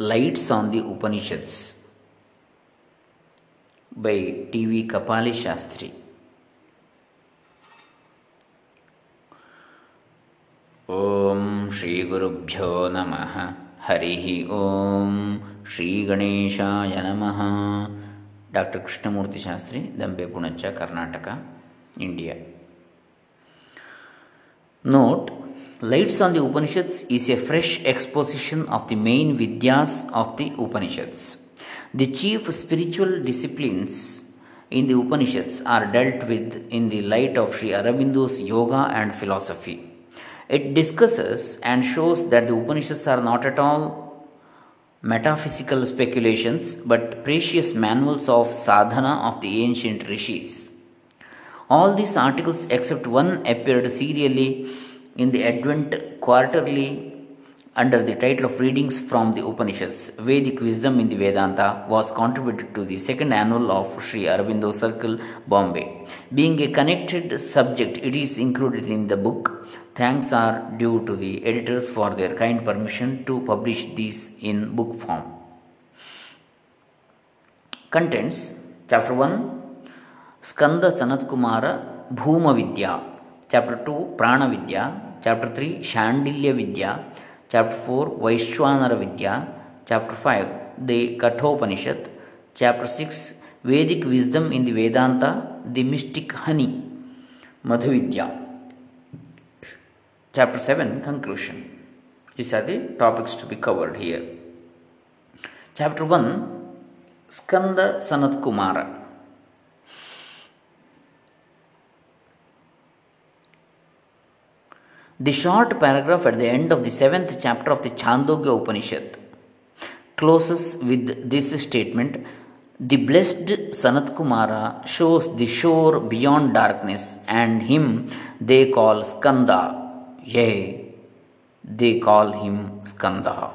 Lights on the Upanishads by T.V. Kapali Shastri. ॐ श्रीगुरुभ्यो नमः हरिः ॐ श्रीगणेशाय नमः doctor Krishnamurthy Shastri Dambe Punacha Karnataka India note Lights on the Upanishads is a fresh exposition of the main Vidyas of the Upanishads. The chief spiritual disciplines in the Upanishads are dealt with in the light of Sri Aurobindo's yoga and philosophy. It discusses and shows that the Upanishads are not at all metaphysical speculations but precious manuals of sadhana of the ancient rishis. All these articles, except one, appeared serially in the Advent Quarterly under the title of Readings from the Upanishads. Vedic Wisdom in the Vedanta was contributed to the second annual of Sri Aurobindo Circle, Bombay. Being a connected subject, it is included in the book. Thanks are due to the editors for their kind permission to publish these in book form. Contents Chapter 1 Skanda Sanat Kumara Bhuma Vidya Chapter 2 Prana Vidya. Chapter 3 Shandilya Vidya. Chapter 4 Vaishwanara Vidya. Chapter 5 The Kathopanishad. Chapter 6 Vedic Wisdom in the Vedanta The Mystic Honey. Madhuvidya. Chapter 7 Conclusion. These are the topics to be covered here. Chapter 1 Skanda Sanat Kumara The short paragraph at the end of the seventh chapter of the Chandogya Upanishad closes with this statement The blessed Sanat Kumara shows the shore beyond darkness, and him they call Skanda. They call him Skanda.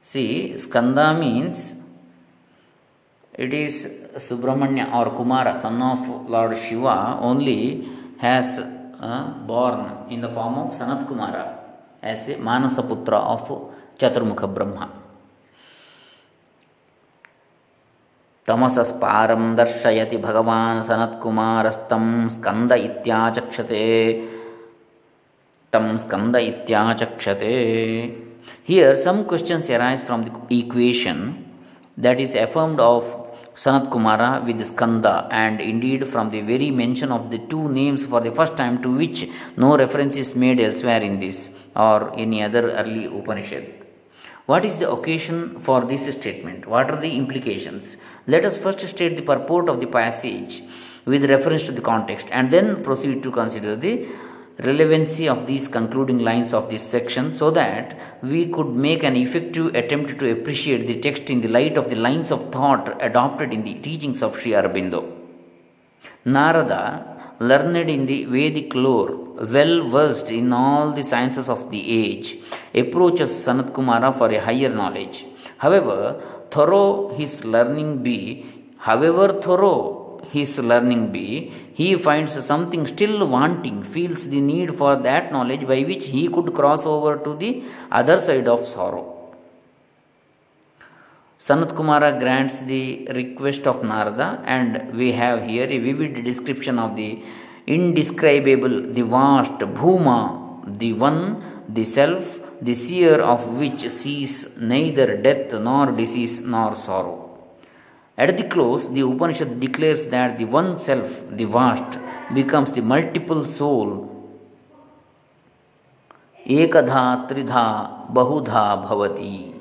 See, Skanda means it is Subramanya or Kumara, son of Lord Shiva, only has born in the form of Sanat Kumara as a Manasaputra of Chaturmukha Brahma. तमसस्पारं दर्शयति भगवान् सनत्कुमारस्तं स्कन्द इत्याचक्षते तं Skanda इत्याचक्षते Here some questions arise from the equation that is affirmed of Sanat Kumara with Skanda and indeed from the very mention of the two names for the first time to which no reference is made elsewhere in this or any other early Upanishad. What is the occasion for this statement? What are the implications? Let us first state the purport of the passage with reference to the context and then proceed to consider the relevancy of these concluding lines of this section so that we could make an effective attempt to appreciate the text in the light of the lines of thought adopted in the teachings of Sri Aurobindo. Narada, learned in the Vedic lore, well versed in all the sciences of the age, approaches Sanat Kumara for a higher knowledge. However, thorough his learning be, however thorough his learning be, he finds something still wanting, feels the need for that knowledge by which he could cross over to the other side of sorrow. Sanat Kumara grants the request of Narada, and we have here a vivid description of the indescribable, the vast Bhuma, the one, the self, the seer of which sees neither death nor disease nor sorrow. At the close, the Upanishad declares that the one self, the vast, becomes the multiple soul. Ekadha, Tridha, Bahudha, Bhavati.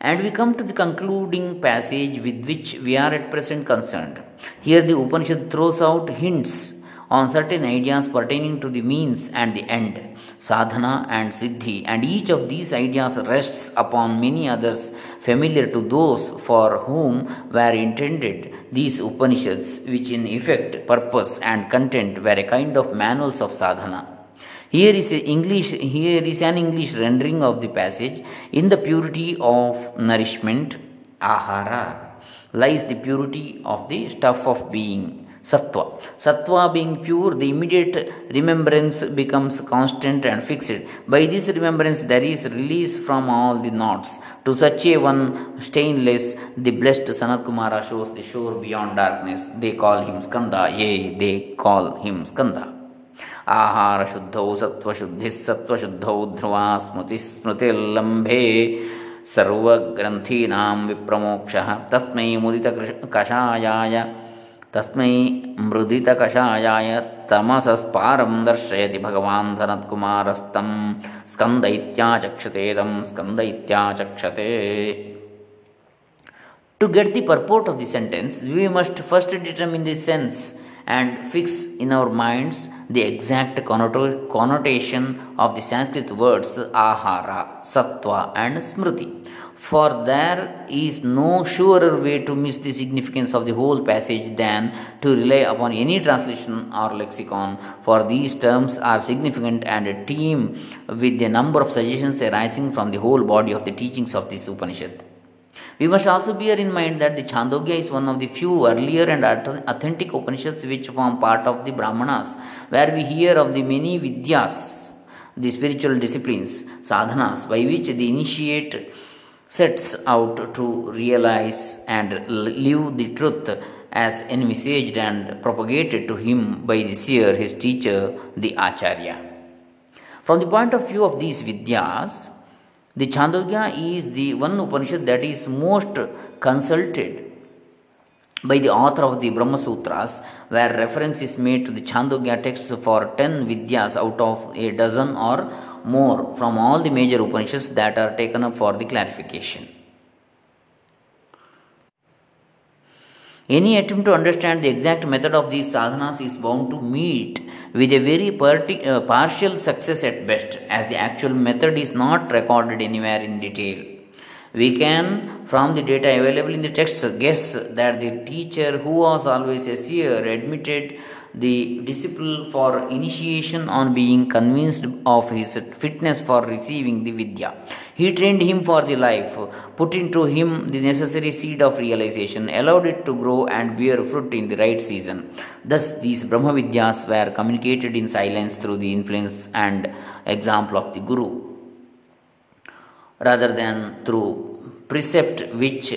And we come to the concluding passage with which we are at present concerned. Here, the Upanishad throws out hints on certain ideas pertaining to the means and the end, sadhana and siddhi, and each of these ideas rests upon many others familiar to those for whom were intended these Upanishads, which in effect, purpose, and content were a kind of manuals of sadhana. Here is English here is an English rendering of the passage. In the purity of nourishment ahara lies the purity of the stuff of being Sattva. Sattva being pure, the immediate remembrance becomes constant and fixed. By this remembrance, there is release from all the knots. To such a one, stainless, the blessed Sanat Kumara shows the shore beyond darkness. They call him Skanda, yea, they call him Skanda. आहारशुद्धौ सत्त्वशुद्धिः सत्त्वशुद्धौ ध्रुवा स्मृतिस्मृतिर्लम्भे सर्वग्रन्थीनां विप्रमोक्षः तस्मै मुदितकृश कषायाय तस्मै मृदितकषायाय तमसस्पारं दर्शयति भगवान् धनत्कुमारस्तं स्कन्द इत्याचक्षते तं Skanda इत्याचक्षते to get the purport of the sentence we must first determine the sense and fix in our minds the exact connotation connotation of the Sanskrit words ahara sattva and smriti For there is no surer way to miss the significance of the whole passage than to rely upon any translation or lexicon, for these terms are significant and teem with a number of suggestions arising from the whole body of the teachings of this Upanishad. We must also bear in mind that the Chandogya is one of the few earlier and authentic Upanishads which form part of the Brahmanas, where we hear of the many Vidyas, the spiritual disciplines, sadhanas, by which the initiate sets out to realize and live the truth as envisaged and propagated to him by the seer, his teacher, the Acharya. From the point of view of these Vidyas, the Chandogya is the one Upanishad that is most consulted by the author of the Brahma Sutras, where reference is made to the Chandogya texts for 10 Vidyas out of a dozen or more from all the major Upanishads that are taken up for the clarification. Any attempt to understand the exact method of these sadhanas is bound to meet with a very parti- uh, partial success at best, as the actual method is not recorded anywhere in detail. We can, from the data available in the texts, guess that the teacher, who was always a seer, admitted the disciple for initiation on being convinced of his fitness for receiving the Vidya. He trained him for the life, put into him the necessary seed of realization, allowed it to grow and bear fruit in the right season. Thus, these Brahma Vidyas were communicated in silence through the influence and example of the Guru, rather than through precept which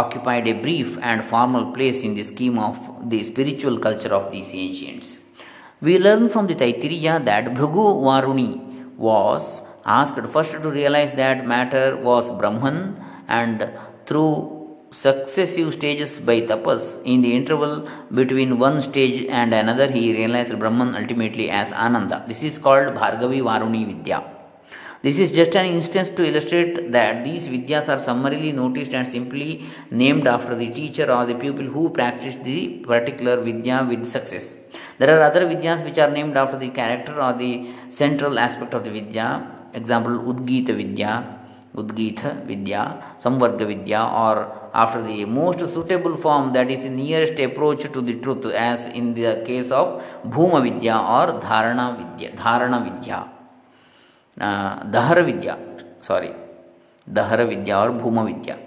occupied a brief and formal place in the scheme of the spiritual culture of these ancients. We learn from the Taittiriya that Bhrigu Varuni was asked first to realize that matter was Brahman and through successive stages by tapas in the interval between one stage and another he realized Brahman ultimately as Ananda. This is called Bhargavi Varuni Vidya. This is just an instance to illustrate that these vidyas are summarily noticed and simply named after the teacher or the pupil who practiced the particular vidya with success. There are other vidyas which are named after the character or the central aspect of the vidya. Example Udgita Vidya, Udgita Vidya, Samvarga Vidya, or after the most suitable form that is the nearest approach to the truth, as in the case of Bhuma Vidya or Dharana Vidya. Dharana Vidya. Vidya, sorry, Dahara Vidya or Bhuma Vidya.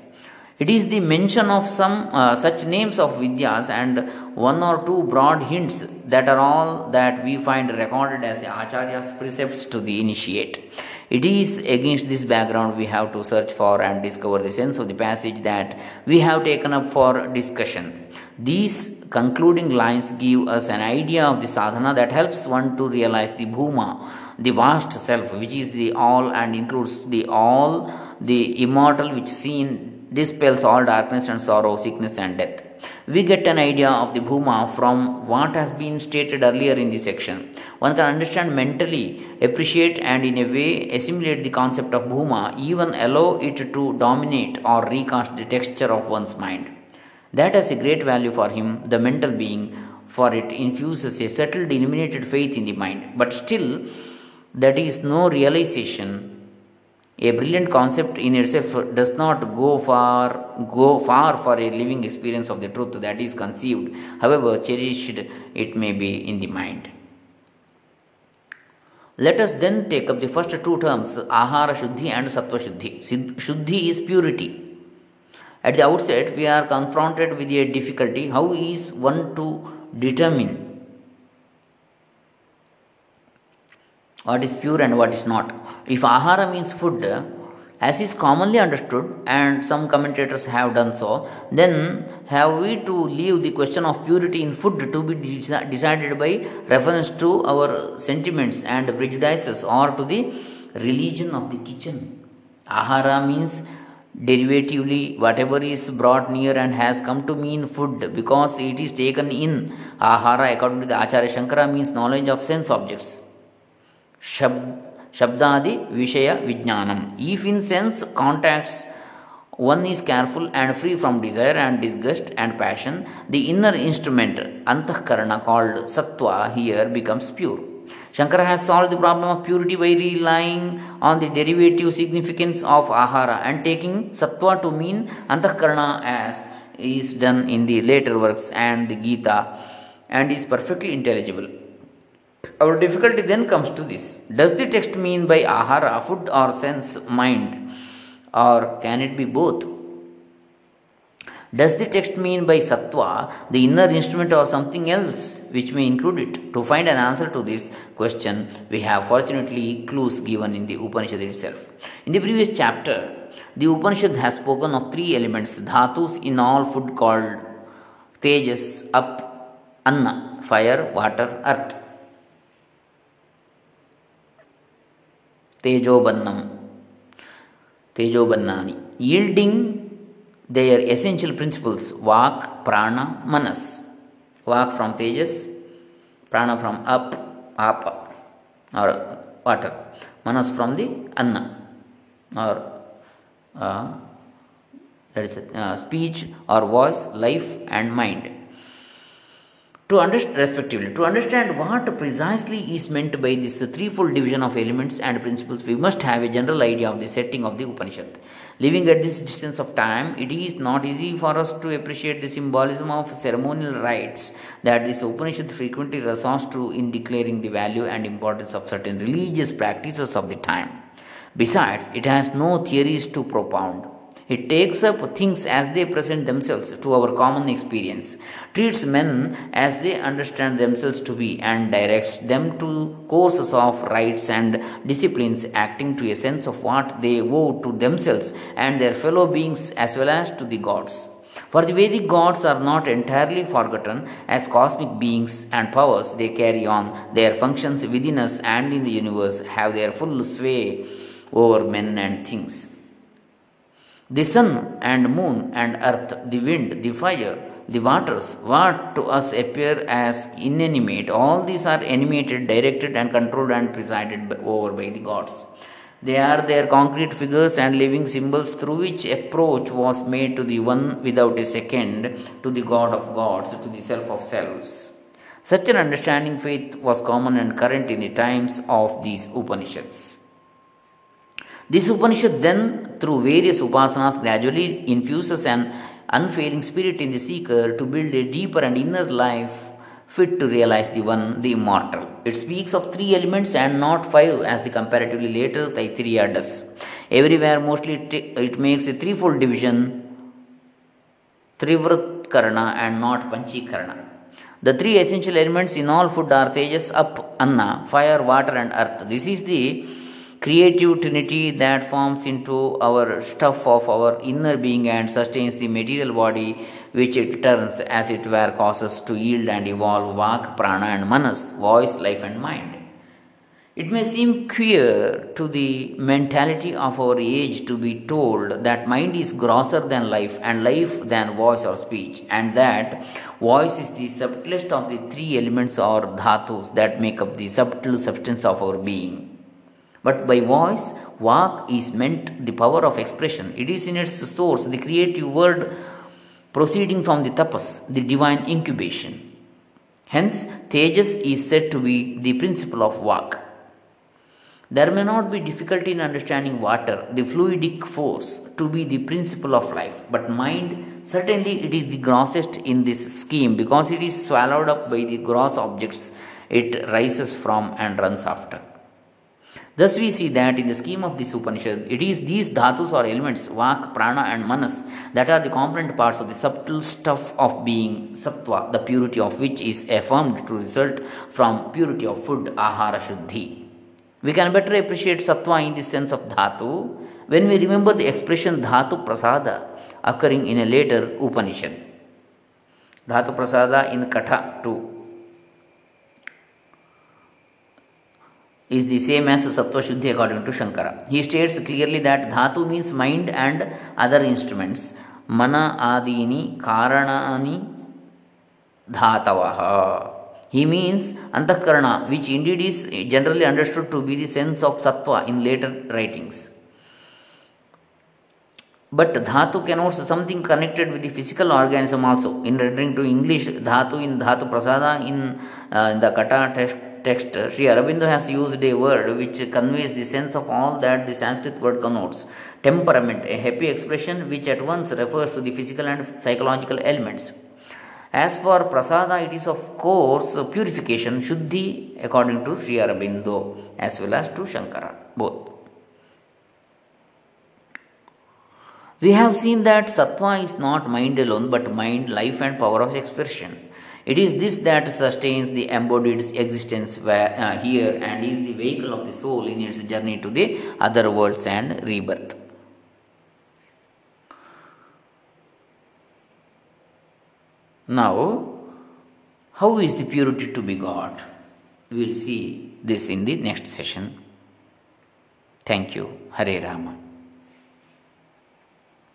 It is the mention of some uh, such names of Vidyas and one or two broad hints that are all that we find recorded as the Acharya's precepts to the initiate. It is against this background we have to search for and discover the sense of the passage that we have taken up for discussion. These concluding lines give us an idea of the sadhana that helps one to realize the Bhuma the vast self, which is the all and includes the all, the immortal, which seen dispels all darkness and sorrow, sickness and death. We get an idea of the Bhuma from what has been stated earlier in this section. One can understand mentally, appreciate, and in a way assimilate the concept of Bhuma, even allow it to dominate or recast the texture of one's mind. That has a great value for him, the mental being, for it infuses a settled, illuminated faith in the mind. But still, that is no realization. A brilliant concept in itself does not go far go far for a living experience of the truth that is conceived however cherished it may be in the mind. Let us then take up the first two terms ahara shuddhi and sattva shuddhi. Shuddhi is purity at the outset we are confronted with a difficulty how is one to determine what is pure and what is not. If ahara means food, as is commonly understood, and some commentators have done so, then have we to leave the question of purity in food to be decided by reference to our sentiments and prejudices or to the religion of the kitchen? Ahara means derivatively whatever is brought near and has come to mean food because it is taken in ahara according to the acharya shankara means knowledge of sense objects Shab, Shabdadi Vishaya Vijnanam. If in sense contacts one is careful and free from desire and disgust and passion, the inner instrument, Antahkarana, called Sattva, here becomes pure. Shankara has solved the problem of purity by relying on the derivative significance of ahara and taking sattva to mean antahkarana as is done in the later works and the Gita and is perfectly intelligible. Our difficulty then comes to this Does the text mean by ahara food or sense mind, or can it be both? Does the text mean by sattva the inner instrument or something else which may include it? To find an answer to this question, we have fortunately clues given in the Upanishad itself. In the previous chapter, the Upanishad has spoken of three elements dhatus in all food called tejas, up, anna, fire, water, earth. tejobannam tejobannani yielding their essential principles vak prana manas. Vak from tejas prana from up apa or water. Manas from the anna or uh, that is uh, speech or voice life and mind to understand respectively to understand what precisely is meant by this threefold division of elements and principles we must have a general idea of the setting of the upanishad. Living at this distance of time it is not easy for us to appreciate the symbolism of ceremonial rites that this upanishad frequently resorts to in declaring the value and importance of certain religious practices of the time. Besides it has no theories to propound it takes up things as they present themselves to our common experience, treats men as they understand themselves to be, and directs them to courses of rites and disciplines acting to a sense of what they owe to themselves and their fellow beings as well as to the gods. For the Vedic gods are not entirely forgotten as cosmic beings and powers, they carry on their functions within us and in the universe, have their full sway over men and things. The sun and moon and earth, the wind, the fire, the waters, what to us appear as inanimate, all these are animated, directed, and controlled and presided over by the gods. They are their concrete figures and living symbols through which approach was made to the one without a second, to the God of gods, to the self of selves. Such an understanding faith was common and current in the times of these Upanishads. This Upanishad then, through various upasanas, gradually infuses an unfailing spirit in the seeker to build a deeper and inner life fit to realize the one, the immortal. It speaks of three elements and not five, as the comparatively later Taittiriya does. Everywhere, mostly it, makes a threefold division Trivrat Karana and not Panchikarana. The three essential elements in all food are Tejas, Up, Anna, fire, water, and earth. This is the creative trinity that forms into our stuff of our inner being and sustains the material body which it turns as it were causes to yield and evolve vak prana and manas voice life and mind it may seem queer to the mentality of our age to be told that mind is grosser than life and life than voice or speech, and that voice is the subtlest of the three elements or dhatus that make up the subtle substance of our being. But by voice, vak is meant the power of expression. It is in its source the creative word proceeding from the tapas, the divine incubation. Hence, Tejas is said to be the principle of vak. There may not be difficulty in understanding water, the fluidic force, to be the principle of life, but mind, certainly it is the grossest in this scheme because it is swallowed up by the gross objects it rises from and runs after. Thus, we see that in the scheme of this Upanishad, it is these dhatus or elements, vak, prana, and manas, that are the component parts of the subtle stuff of being, sattva, the purity of which is affirmed to result from purity of food, ahara shuddhi. We can better appreciate sattva in the sense of dhatu when we remember the expression dhatu prasada occurring in a later Upanishad. Dhatu prasada in Katha 2 is the same as Sattva Shuddhi according to Shankara. He states clearly that Dhatu means mind and other instruments. Mana adini karanani dhatavaha. He means Antakarana, which indeed is generally understood to be the sense of Sattva in later writings. But dhatu connotes something connected with the physical organism also. In rendering to English, dhatu in dhatu prasada in, uh, the Katha text text, Sri Aurobindo has used a word which conveys the sense of all that the Sanskrit word connotes temperament, a happy expression which at once refers to the physical and psychological elements. As for prasada, it is of course purification, shuddhi, according to Sri Aurobindo, as well as to Shankara, both. We have seen that sattva is not mind alone, but mind, life, and power of expression. It is this that sustains the embodied existence where, uh, here and is the vehicle of the soul in its journey to the other worlds and rebirth. Now, how is the purity to be got? We will see this in the next session. Thank you. Hare Rama.